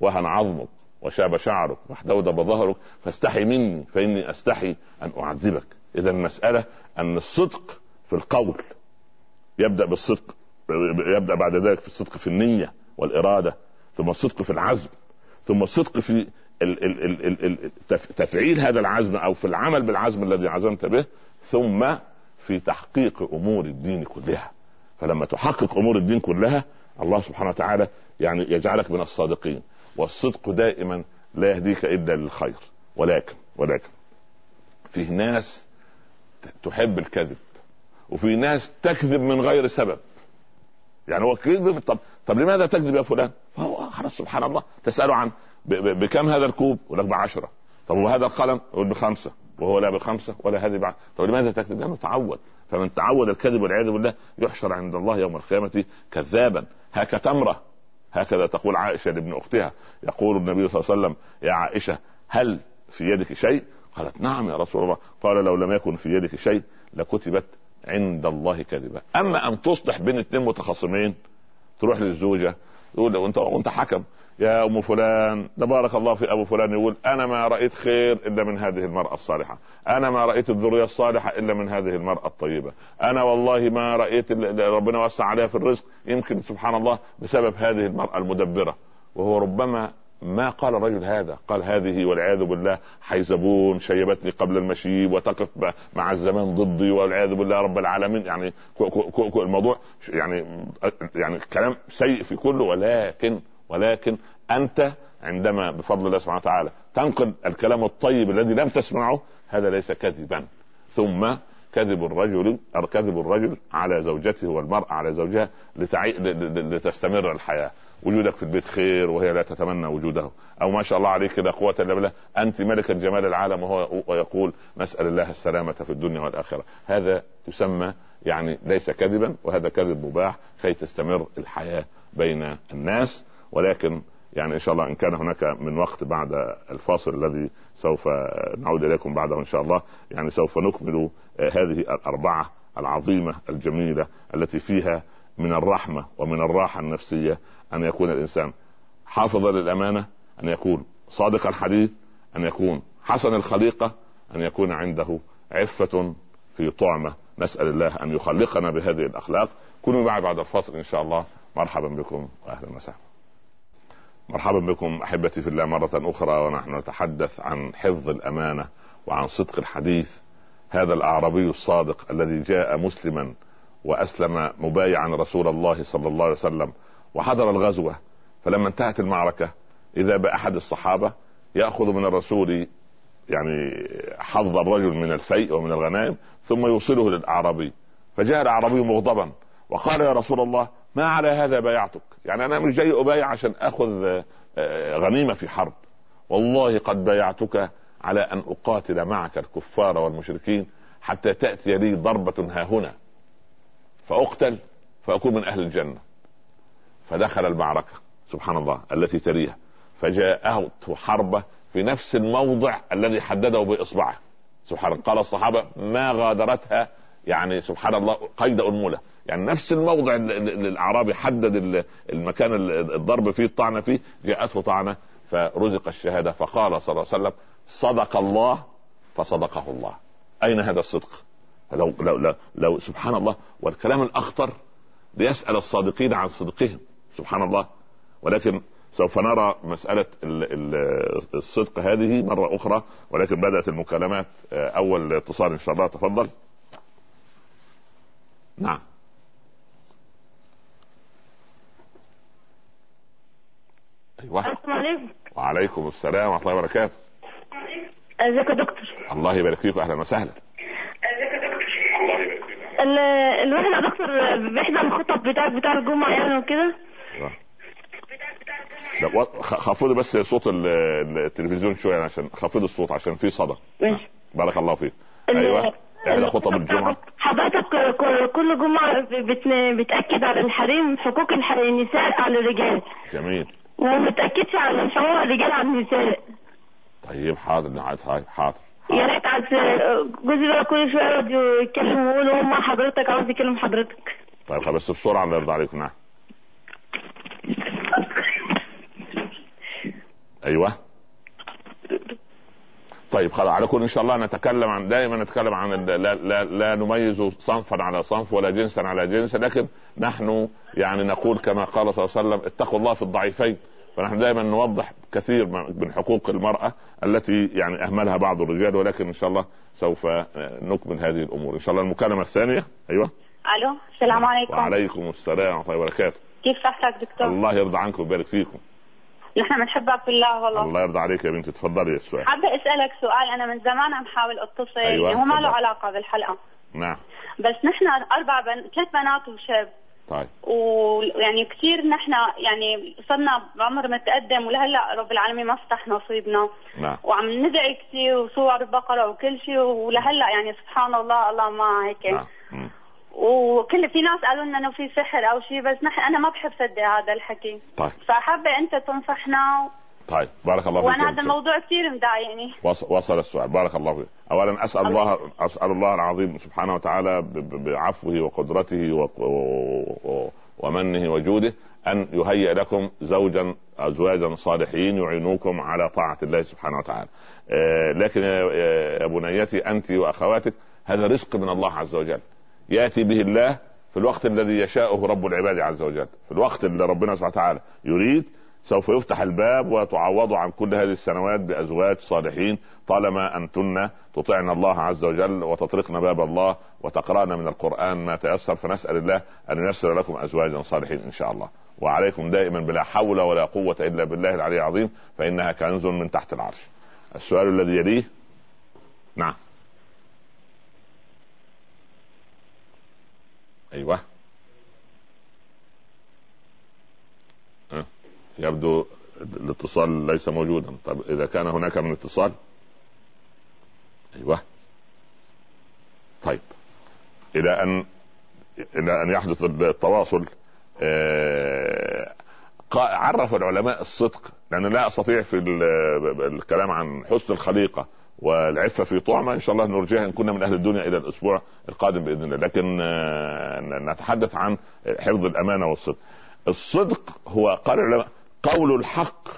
وهن عظمك وشاب شعرك واحتودب بظهرك فاستحي مني فإني أستحي أن أعذبك. إذا المسألة أن الصدق في القول يبدأ بالصدق يبدأ بعد ذلك في الصدق في النية والإرادة ثم الصدق في العزم ثم الصدق في ال ال ال ال تفعيل هذا العزم أو في العمل بالعزم الذي عزمت به ثم في تحقيق أمور الدين كلها. فلما تحقق أمور الدين كلها الله سبحانه وتعالى يعني يجعلك من الصادقين والصدق دائما لا يهديك إلا للخير ولكن ولكن فيه ناس تحب الكذب وفي ناس تكذب من غير سبب يعني هو كذب طب طب لماذا تكذب يا فلان؟ فهو خلاص سبحان الله تسأله عن بكم هذا الكوب؟ يقول لك بعشرة طب وهذا القلم؟ يقول بخمسة وهو لا بخمسه ولا هذه بعد. طب لماذا تكذب؟ لأنه تعود. فمن تعود الكذب والعياذ بالله يحشر عند الله يوم القيامة كذابا. هاك تمرة. هكذا تقول عائشة لابن أختها. يقول النبي صلى الله عليه وسلم يا عائشة هل في يدك شيء؟ قالت نعم يا رسول الله. قال لو لم يكن في يدك شيء لكتبت عند الله كذبا. أما أن تصلح بين اثنين متخاصمين تروح للزوجة تقول وانت وانت حكم. يا أم فلان تبارك الله في أبو فلان يقول أنا ما رأيت خير إلا من هذه المرأة الصالحة. أنا ما رأيت الذرية الصالحة إلا من هذه المرأة الطيبة. أنا والله ما رأيت ربنا وسع عليها في الرزق يمكن سبحان الله بسبب هذه المرأة المدبرة. وهو ربما ما قال الرجل هذا. قال هذه والعياذ بالله حيزبون شيبتني قبل المشيب وتقف مع الزمان ضدي والعياذ بالله رب العالمين. يعني الموضوع يعني يعني كلام سيء في كله ولكن ولكن أنت عندما بفضل الله سبحانه وتعالى تنقل الكلام الطيب الذي لم تسمعه هذا ليس كذبا. ثم كذب الرجل كذب الرجل على زوجته والمرأة على زوجها لتعي... لتستمر الحياة. وجودك في البيت خير وهي لا تتمنى وجوده. أو ما شاء الله عليك لا قوه الا بالله أنت ملكه جمال العالم وهو ويقول نسأل الله السلامة في الدنيا والآخرة. هذا يسمى يعني ليس كذبا وهذا كذب مباح كي تستمر الحياة بين الناس. ولكن يعني إن شاء الله إن كان هناك من وقت بعد الفاصل الذي سوف نعود إليكم بعده إن شاء الله يعني سوف نكمل هذه الأربعة العظيمة الجميلة التي فيها من الرحمة ومن الراحة النفسية أن يكون الإنسان حافظا للأمانة أن يكون صادق الحديث أن يكون حسن الخليقة أن يكون عنده عفة في طعمة. نسأل الله أن يخلقنا بهذه الأخلاق. كونوا معي بعد الفصل إن شاء الله. مرحبا بكم وأهلا وسهلا. مرحبا بكم أحبتي في الله مرة أخرى ونحن نتحدث عن حفظ الأمانة وعن صدق الحديث. هذا الأعرابي الصادق الذي جاء مسلما وأسلم مبايعا رسول الله صلى الله عليه وسلم وحضر الغزوة. فلما انتهت المعركة إذا بأحد الصحابة يأخذ من الرسول يعني حظ الرجل من الفيء ومن الغنائم ثم يوصله للأعرابي. فجاء الأعرابي مغضبا وقال يا رسول الله ما على هذا بايعتك يعني أنا مش جاي أبايع عشان أخذ آه، غنيمة في حرب. والله قد بايعتك على أن أقاتل معك الكفار والمشركين حتى تأتي لي ضربة ها هنا. فأقتل فأكون من أهل الجنة. فدخل المعركة سبحان الله التي تليها. فجاءه حربه في نفس الموضع الذي حدده بإصبعه. سبحان الله قال الصحابة ما غادرتها يعني سبحان الله قيد انمله يعني نفس الموضع اللي الأعرابي حدد المكان الضرب فيه الطعنه فيه جاءته طعنة فرزق الشهادة فقال صلى الله عليه وسلم صدق الله فصدقه الله. أين هذا الصدق؟ لو لو لو, لو سبحان الله والكلام الأخطر ليسأل الصادقين عن صدقهم سبحان الله. ولكن سوف نرى مسألة الصدق هذه مرة أخرى ولكن بدأت المكالمات آه، أول اتصال إن شاء الله تفضل. نعم. أيوه السلام عليكم. وعليكم السلام ورحمة الله وبركاته. ازيك يا دكتور؟ الله يبارك فيك أهلا وسهلا. ازيك يا دكتور؟ الله يبارك فيك الواحد يا دكتور بيحضر الخطب بتاعك بتاع الجمعة يعني وكده؟ لا خفضي بس صوت التلفزيون شوية عشان خفضي الصوت عشان في صدى. ماشي. بارك الله فيك. أيوه. احدى خطب الجمعة. حضرتك كل جمعة بتأكد على الحريم حقوق النساء على الرجال. جميل. وما متاكدش على شعور الرجال عن النساء طيب حاضر هاي حاضر. يا ريت عايز جوزي بقى كل شوية يقعد يتكلم ويقول هم حضرتك عاوز يكلم حضرتك. طيب بس بسرعة الله يرضى عليكم نعم. أيوه. طيب خلاص على كل إن شاء الله نتكلم عن دائما نتكلم عن لا, لا, لا نميز صنفا على صنف ولا جنسا على جنس لكن نحن يعني نقول كما قال صلى الله عليه وسلم اتقوا الله في الضعيفين. فنحن دائما نوضح كثير من حقوق المرأة التي يعني أهملها بعض الرجال ولكن إن شاء الله سوف نكمل هذه الأمور. إن شاء الله المكالمة الثانية. أيوة. ألو السلام عليكم. وعليكم السلام ورحمة الله وبركاته. كيف صحتك دكتور؟ الله يرضى عنكم ويبارك فيكم. نحن بنحبك في الله والله. الله يرضى عليك يا بنتي. تفضلي السؤال حابة أسألك سؤال. أنا من زمان عم حاول أتصل. أيوة. هو ما له علاقة بالحلقة. نعم. بس نحن أربع بن... ثلاث بنات وشاب. طيب. ويعني كثير نحن يعني صرنا بعمر متقدم ولهلأ رب العالمين ما فتح نصيبنا. نعم. وعم ندعي كثير وصور بقره وكل شيء ولهلأ يعني سبحان الله الله ما هيك. نعم. وكل في ناس قالوا لنا إنه في سحر أو شيء بس نحن أنا ما بحب صدق هذا الحكي. طيب. فحابة أنت تنصحنا طيب بارك الله فيك وأنا هذا الموضوع كثير مضايقني وصل السؤال. بارك الله فيك. اولا أسأل الله, الله أسأل الله العظيم سبحانه وتعالى بعفوه وقدرته و... و... ومنه وجوده أن يهيئ لكم زوجا ازواجا صالحين يعينوكم على طاعة الله سبحانه وتعالى. آه لكن يا بنيتي أنت وأخواتك هذا رزق من الله عز وجل. يأتي به الله في الوقت الذي يشاءه رب العباد عز وجل. في الوقت اللي ربنا سبحانه وتعالى يريد سوف يفتح الباب وتعوض عن كل هذه السنوات بأزواج صالحين طالما أنتن تطعن الله عز وجل وتطرقن باب الله وتقرأن من القرآن ما تيسر. فنسأل الله أن ييسر لكم أزواجا صالحين إن شاء الله. وعليكم دائما بلا حول ولا قوة إلا بالله العلي العظيم فإنها كنز من تحت العرش. السؤال الذي يليه؟ نعم. أيوه. يبدو الاتصال ليس موجودا. طيب إذا كان هناك من اتصال أيوه. طيب. إلى أن إلى أن يحدث التواصل آه، عرف العلماء الصدق لأن لا أستطيع في الكلام عن حسن الخليقة والعفة في طعمة. إن شاء الله نرجعها إن كنا من أهل الدنيا إلى الأسبوع القادم بإذن الله. لكن آه، نتحدث عن حفظ الأمانة والصدق. الصدق هو قال العلماء قول الحق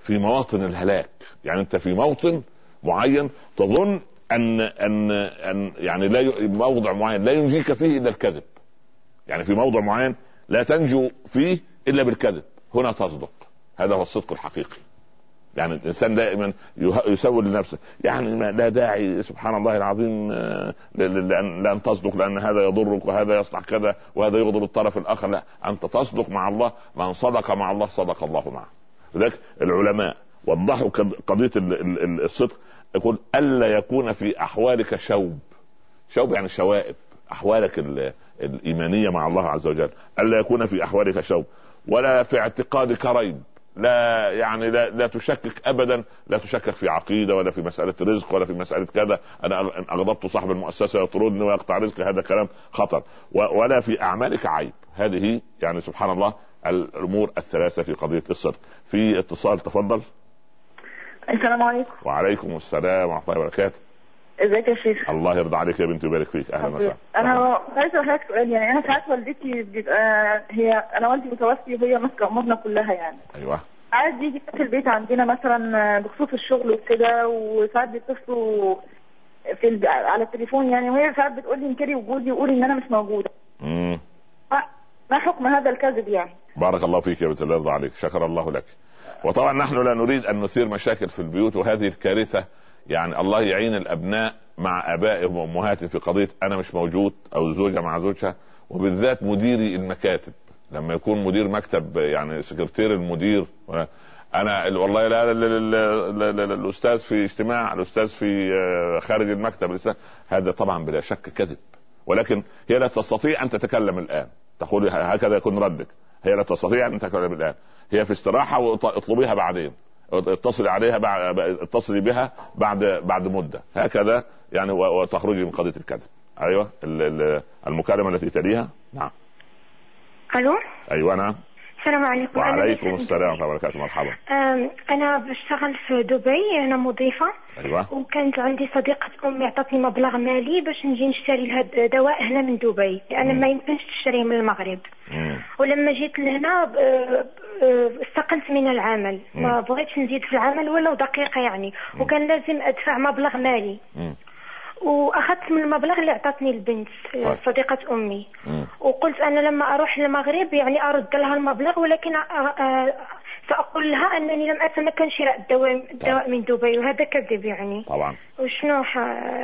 في مواطن الهلاك. يعني أنت في موطن معين تظن أن أن أن يعني لا موضع معين لا ينجيك فيه إلا الكذب. يعني في موضع معين لا تنجو فيه إلا بالكذب. هنا تصدق. هذا هو الصدق الحقيقي. يعني الإنسان دائما يسول لنفسه. يعني لا داعي سبحان الله العظيم آه، لأن لأن تصدق لأن هذا يضرك وهذا يصلح كذا وهذا يغضب الطرف الآخر. لا أنت تصدق مع الله من صدق مع الله صدق الله معه. لذلك العلماء وضحوا قضية الصدق. يقول ألا يكون في أحوالك شوب. شوب يعني شوائب أحوالك الإيمانية مع الله عز وجل. ألا يكون في أحوالك شوب. ولا في اعتقادك ريب. لا يعني لا, لا تشكك ابدا لا تشكك في عقيدة ولا في مسألة رزق ولا في مسألة كذا. أنا إن أغضبت صاحب المؤسسة يطردني ويقطع رزقي هذا كلام خطر. ولا في أعمالك عيب. هذه يعني سبحان الله الأمور الثلاثة في قضية الصدق. في اتصال تفضل. السلام عليكم. وعليكم السلام ورحمة الله وبركاته. ازيك يا شيخ؟ الله يرضى عليك يا بنتي ويبارك فيك. أهلا وسهلا. أنا عايز اسالك سؤال يعني أنا ساعات والدتي بيبقى هي أنا والدي متوفي وهي ماسكة أمورنا كلها يعني. أيوه. عايز يجي في البيت عندنا مثلا بخصوص الشغل وكده وساعات بيتصلوا في الب... على التليفون يعني وهي ساعات بتقول لي انكري وجودي وقولي إن أنا مش موجودة. امم ما حكم هذا الكذب يعني؟ بارك الله فيك يا بنت الله يرضى عليك. شكر الله لك. وطبعا نحن لا نريد أن نثير مشاكل في البيوت وهذه الكارثة يعني الله يعين الأبناء مع آبائهم وأمهاتهم في قضية أنا مش موجود أو زوجة مع زوجها وبالذات مديري المكاتب. لما يكون مدير مكتب يعني سكرتير المدير أنا والله لا, لا, لا, لا, لا, لا الأستاذ في اجتماع الأستاذ في آه، خارج المكتب هذا طبعا بلا شك كذب. ولكن هي لا تستطيع أن تتكلم الآن. تقول هكذا يكون ردك. هي لا تستطيع أن تتكلم الآن. هي في استراحة واطلبيها بعدين. اتصلي عليها بعد اتصلي بها بعد بعد مدة. هكذا يعني وتخرجي من قضية الكذب. أيوه المكالمة التي تليها. نعم. ألو؟ أيوه نعم. السلام عليكم. وعليكم السلام ورحمة الله وبركاته. مرحبا. أنا بشتغل في دبي. أنا مضيفة. أيوه. وكانت عندي صديقة أمي عطتني مبلغ مالي باش نجي نشتري لها دواء هنا من دبي. لأن ما يمكنش تشتريه من المغرب. مم. ولما جيت لهنا استقلت من العمل. مم. ما بغيتش نزيد في العمل ولو دقيقة يعني. مم. وكان لازم أدفع مبلغ مالي. مم. وأخذت من المبلغ اللي أعطتني البنت طيب. صديقة أمي. وقلت أنا لما أروح للمغرب يعني أرد لها المبلغ ولكن سأقول لها أنني لم أتمكن شراء الدواء الدواء من دبي وهذا كذب يعني طبعا وشنو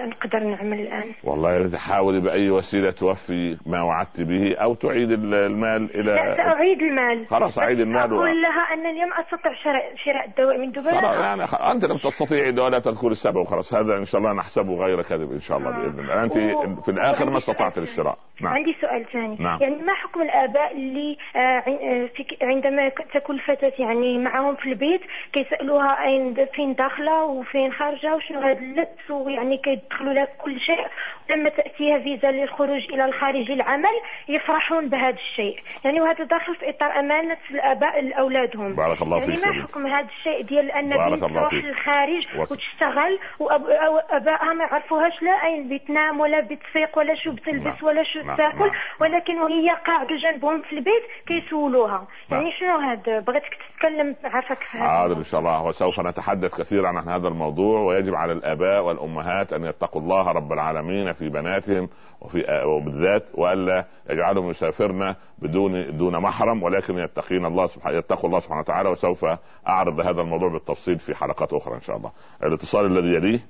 نقدر نعمل الآن؟ والله تحاولي بأي وسيلة توفي ما وعدت به أو تعيد المال إلى لا سأعيد المال خلاص أعيد المال أقول لها انني لم استطع شراء شراء الدواء من دبي خلاص يعني أنت لم تستطيعي ولا تذكر السبب وخلاص هذا إن شاء الله نحسبه غير كذب إن شاء الله آه. بإذن الله أنت و... في الآخر ما استطعت الشراء نعم. عندي سؤال ثاني نعم. يعني ما حكم الآباء اللي آه، آه، عندما تكون الفتاة يعني معهم في البيت كيسألوها أين فين داخلة وفين خارجة وشنو هذا اللبس ويعني كيدخلوا لها كل شيء. لما تاتيها فيزا للخروج إلى الخارج للعمل يفرحون بهذا الشيء. يعني وهذا داخل في إطار أمانة الآباء لأولادهم. بارك الله يعني فيك ما حكم هذا الشيء ديال أن بنت تروح للخارج وتشتغل وابائها ما يعرفوهاش لا أين بتنام ولا بتفيق ولا شو بتلبس نعم. ولا شو نعم. تاكل نعم. ولكن وهي قاعدة جنبهم في البيت كيسولوها. يعني شنو هذا بغيتك تتكلم عافاك في هذا حاضر إن شاء الله وسوف نتحدث كثيرا عن هذا الموضوع ويجب على الآباء والأمهات أن يتقوا الله رب العالمين في بناتهم وفي وبالذات وألا يجعلهم يسافرن بدون دون محرم ولكن يتقين الله سبحانه يتقوا الله سبحانه وتعالى وسوف أعرض هذا الموضوع بالتفصيل في حلقات أخرى إن شاء الله. الاتصال الذي يليه؟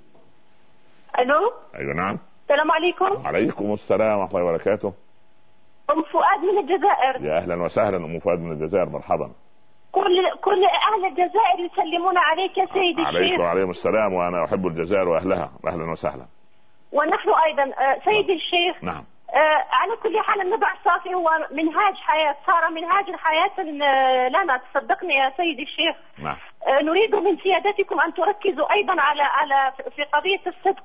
ألو؟ أيوه نعم. السلام عليكم. وعليكم السلام ورحمة الله وبركاته. أم فؤاد من الجزائر. يا أهلا وسهلا أم فؤاد من الجزائر مرحبا. كل كل أهل الجزائر يسلمون عليك يا سيدي الشيخ. عليكم وعليكم السلام وأنا أحب الجزائر وأهلها. أهلا وسهلا. ونحن أيضا آه، سيدي الشيخ نعم. آه على كل حال النبع الصافي هو منهاج حياة صار منهاج الحياة آه، لنا تصدقني يا سيدي الشيخ. نعم. نريد من سيادتكم أن تركزوا أيضا على على في قضية الصدق.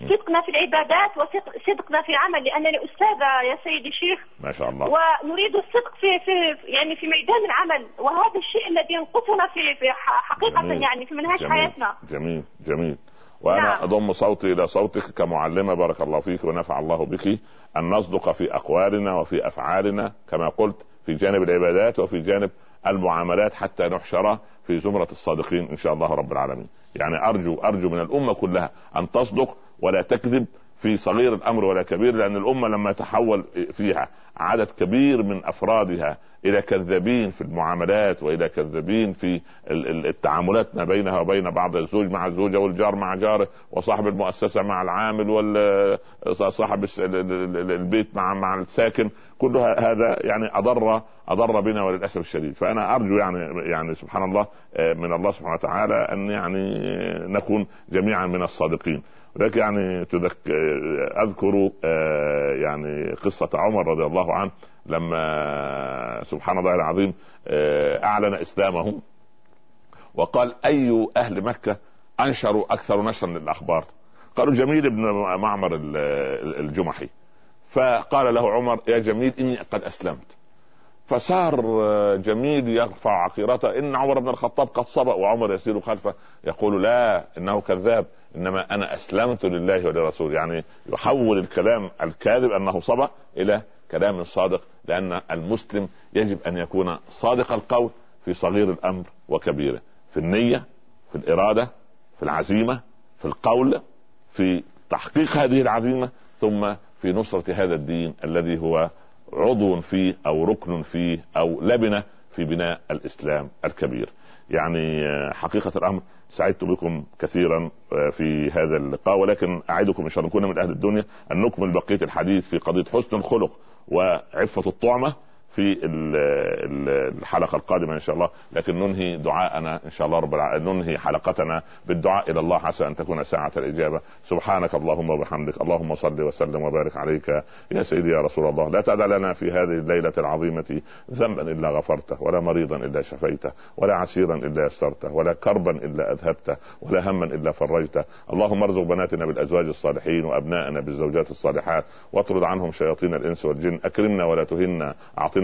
صدقنا في العبادات وصدقنا في العمل لأنني أستاذة يا سيدي الشيخ ما شاء الله ونريد الصدق في في يعني في ميدان العمل وهذا الشيء الذي ينقصنا في في حقيقة جميل. يعني في منهج جميل. حياتنا جميل جميل وأنا نعم. أضم صوتي إلى صوتك كمعلمة بارك الله فيك ونفع الله بك أن نصدق في أقوالنا وفي أفعالنا كما قلت في جانب العبادات وفي جانب المعاملات حتى نحشر في زمرة الصادقين إن شاء الله رب العالمين يعني أرجو أرجو من الأمة كلها أن تصدق ولا تكذب في صغير الأمر ولا كبير لأن الأمة لما تحول فيها عدد كبير من أفرادها إلى كذابين في المعاملات وإلى كذابين في التعاملات ما بينها وبين بعض الزوج مع الزوجة والجار مع جاره وصاحب المؤسسة مع العامل وصاحب البيت مع مع الساكن. كل هذا يعني أضر أضر بنا وللأسف الشديد. فأنا أرجو يعني يعني سبحان الله من الله سبحانه وتعالى أن يعني نكون جميعا من الصادقين. ولكن يعني تذك أذكر يعني قصة عمر رضي الله عنه لما سبحان الله العظيم أعلن إسلامه وقال أي أهل مكة أنشروا أكثر نشرا للأخبار. قالوا جميل بن معمر الجمحي. فقال له عمر يا جميل إني قد أسلمت. فصار جميل يرفع عقيرته إن عمر بن الخطاب قد صبأ وعمر يسير خلفه يقول لا إنه كذاب. إنما أنا أسلمت لله ولرسوله يعني يحول الكلام الكاذب أنه صبأ إلى كلام صادق لأن المسلم يجب أن يكون صادق القول في صغير الأمر وكبيره في النية في الإرادة في العزيمة في القول في تحقيق هذه العزيمة ثم في نصرة هذا الدين الذي هو عضو فيه أو ركن فيه أو لبنة في بناء الإسلام الكبير. يعني حقيقة الأمر سعدت بكم كثيرا في هذا اللقاء ولكن أعدكم إن شاء الله نكون من أهل الدنيا أن نكمل بقية الحديث في قضية حسن الخلق وعفة الطعمة في الحلقة القادمة إن شاء الله. لكن ننهي دعاءنا إن شاء الله رب العالمين ننهي حلقتنا بالدعاء إلى الله عسى أن تكون ساعة الإجابة. سبحانك اللهم وبحمدك. اللهم صل وسلم وبارك عليك. يا سيدي يا رسول الله لا تدع لنا في هذه الليلة العظيمة ذنبا إلا غفرته ولا مريضا إلا شفيته ولا عسيرا إلا يسرته ولا كربا إلا أذهبته ولا هما إلا فرجته. اللهم ارزق بناتنا بالأزواج الصالحين وابنائنا بالزوجات الصالحات واطرد عنهم شياطين الإنس والجن. أكرمنا ولا تهنا.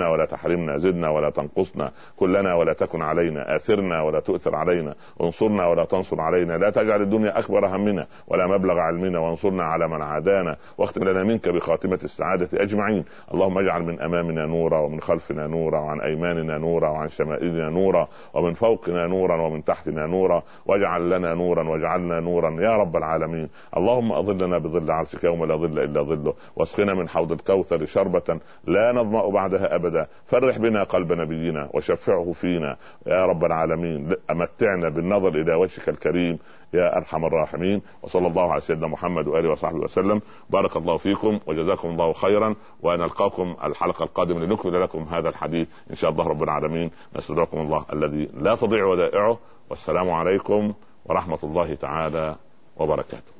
اعطنا ولا تحرمنا زدنا ولا تنقصنا كلنا ولا تكن علينا آثرنا ولا تؤثر علينا انصرنا ولا تنصر علينا لا تجعل الدنيا أكبر همنا ولا مبلغ علمنا وانصرنا على من عادانا واختم لنا منك بخاتمة السعادة أجمعين. اللهم اجعل من أمامنا نورا ومن خلفنا نورا وعن أيماننا نورا وعن شمائلنا نورا ومن فوقنا نورا ومن تحتنا نورا. واجعل لنا نورا واجعلنا نورا يا رب العالمين. اللهم أظلنا بظل عرشك يوم لا ظل إلا ظله واسقنا من حوض الكوثر شربة لا نظمأ بعدها أبدا. فرح بنا قلب نبينا وشفعه فينا. يا رب العالمين أمتعنا بالنظر إلى وجهك الكريم. يا أرحم الراحمين. وصلى الله على سيدنا محمد وآله وصحبه وسلم. بارك الله فيكم وجزاكم الله خيرا. ونلقاكم الحلقة القادمة لنكمل لكم هذا الحديث إن شاء الله رب العالمين. نستودعكم الله الذي لا تضيع ودائعه. والسلام عليكم ورحمة الله تعالى وبركاته.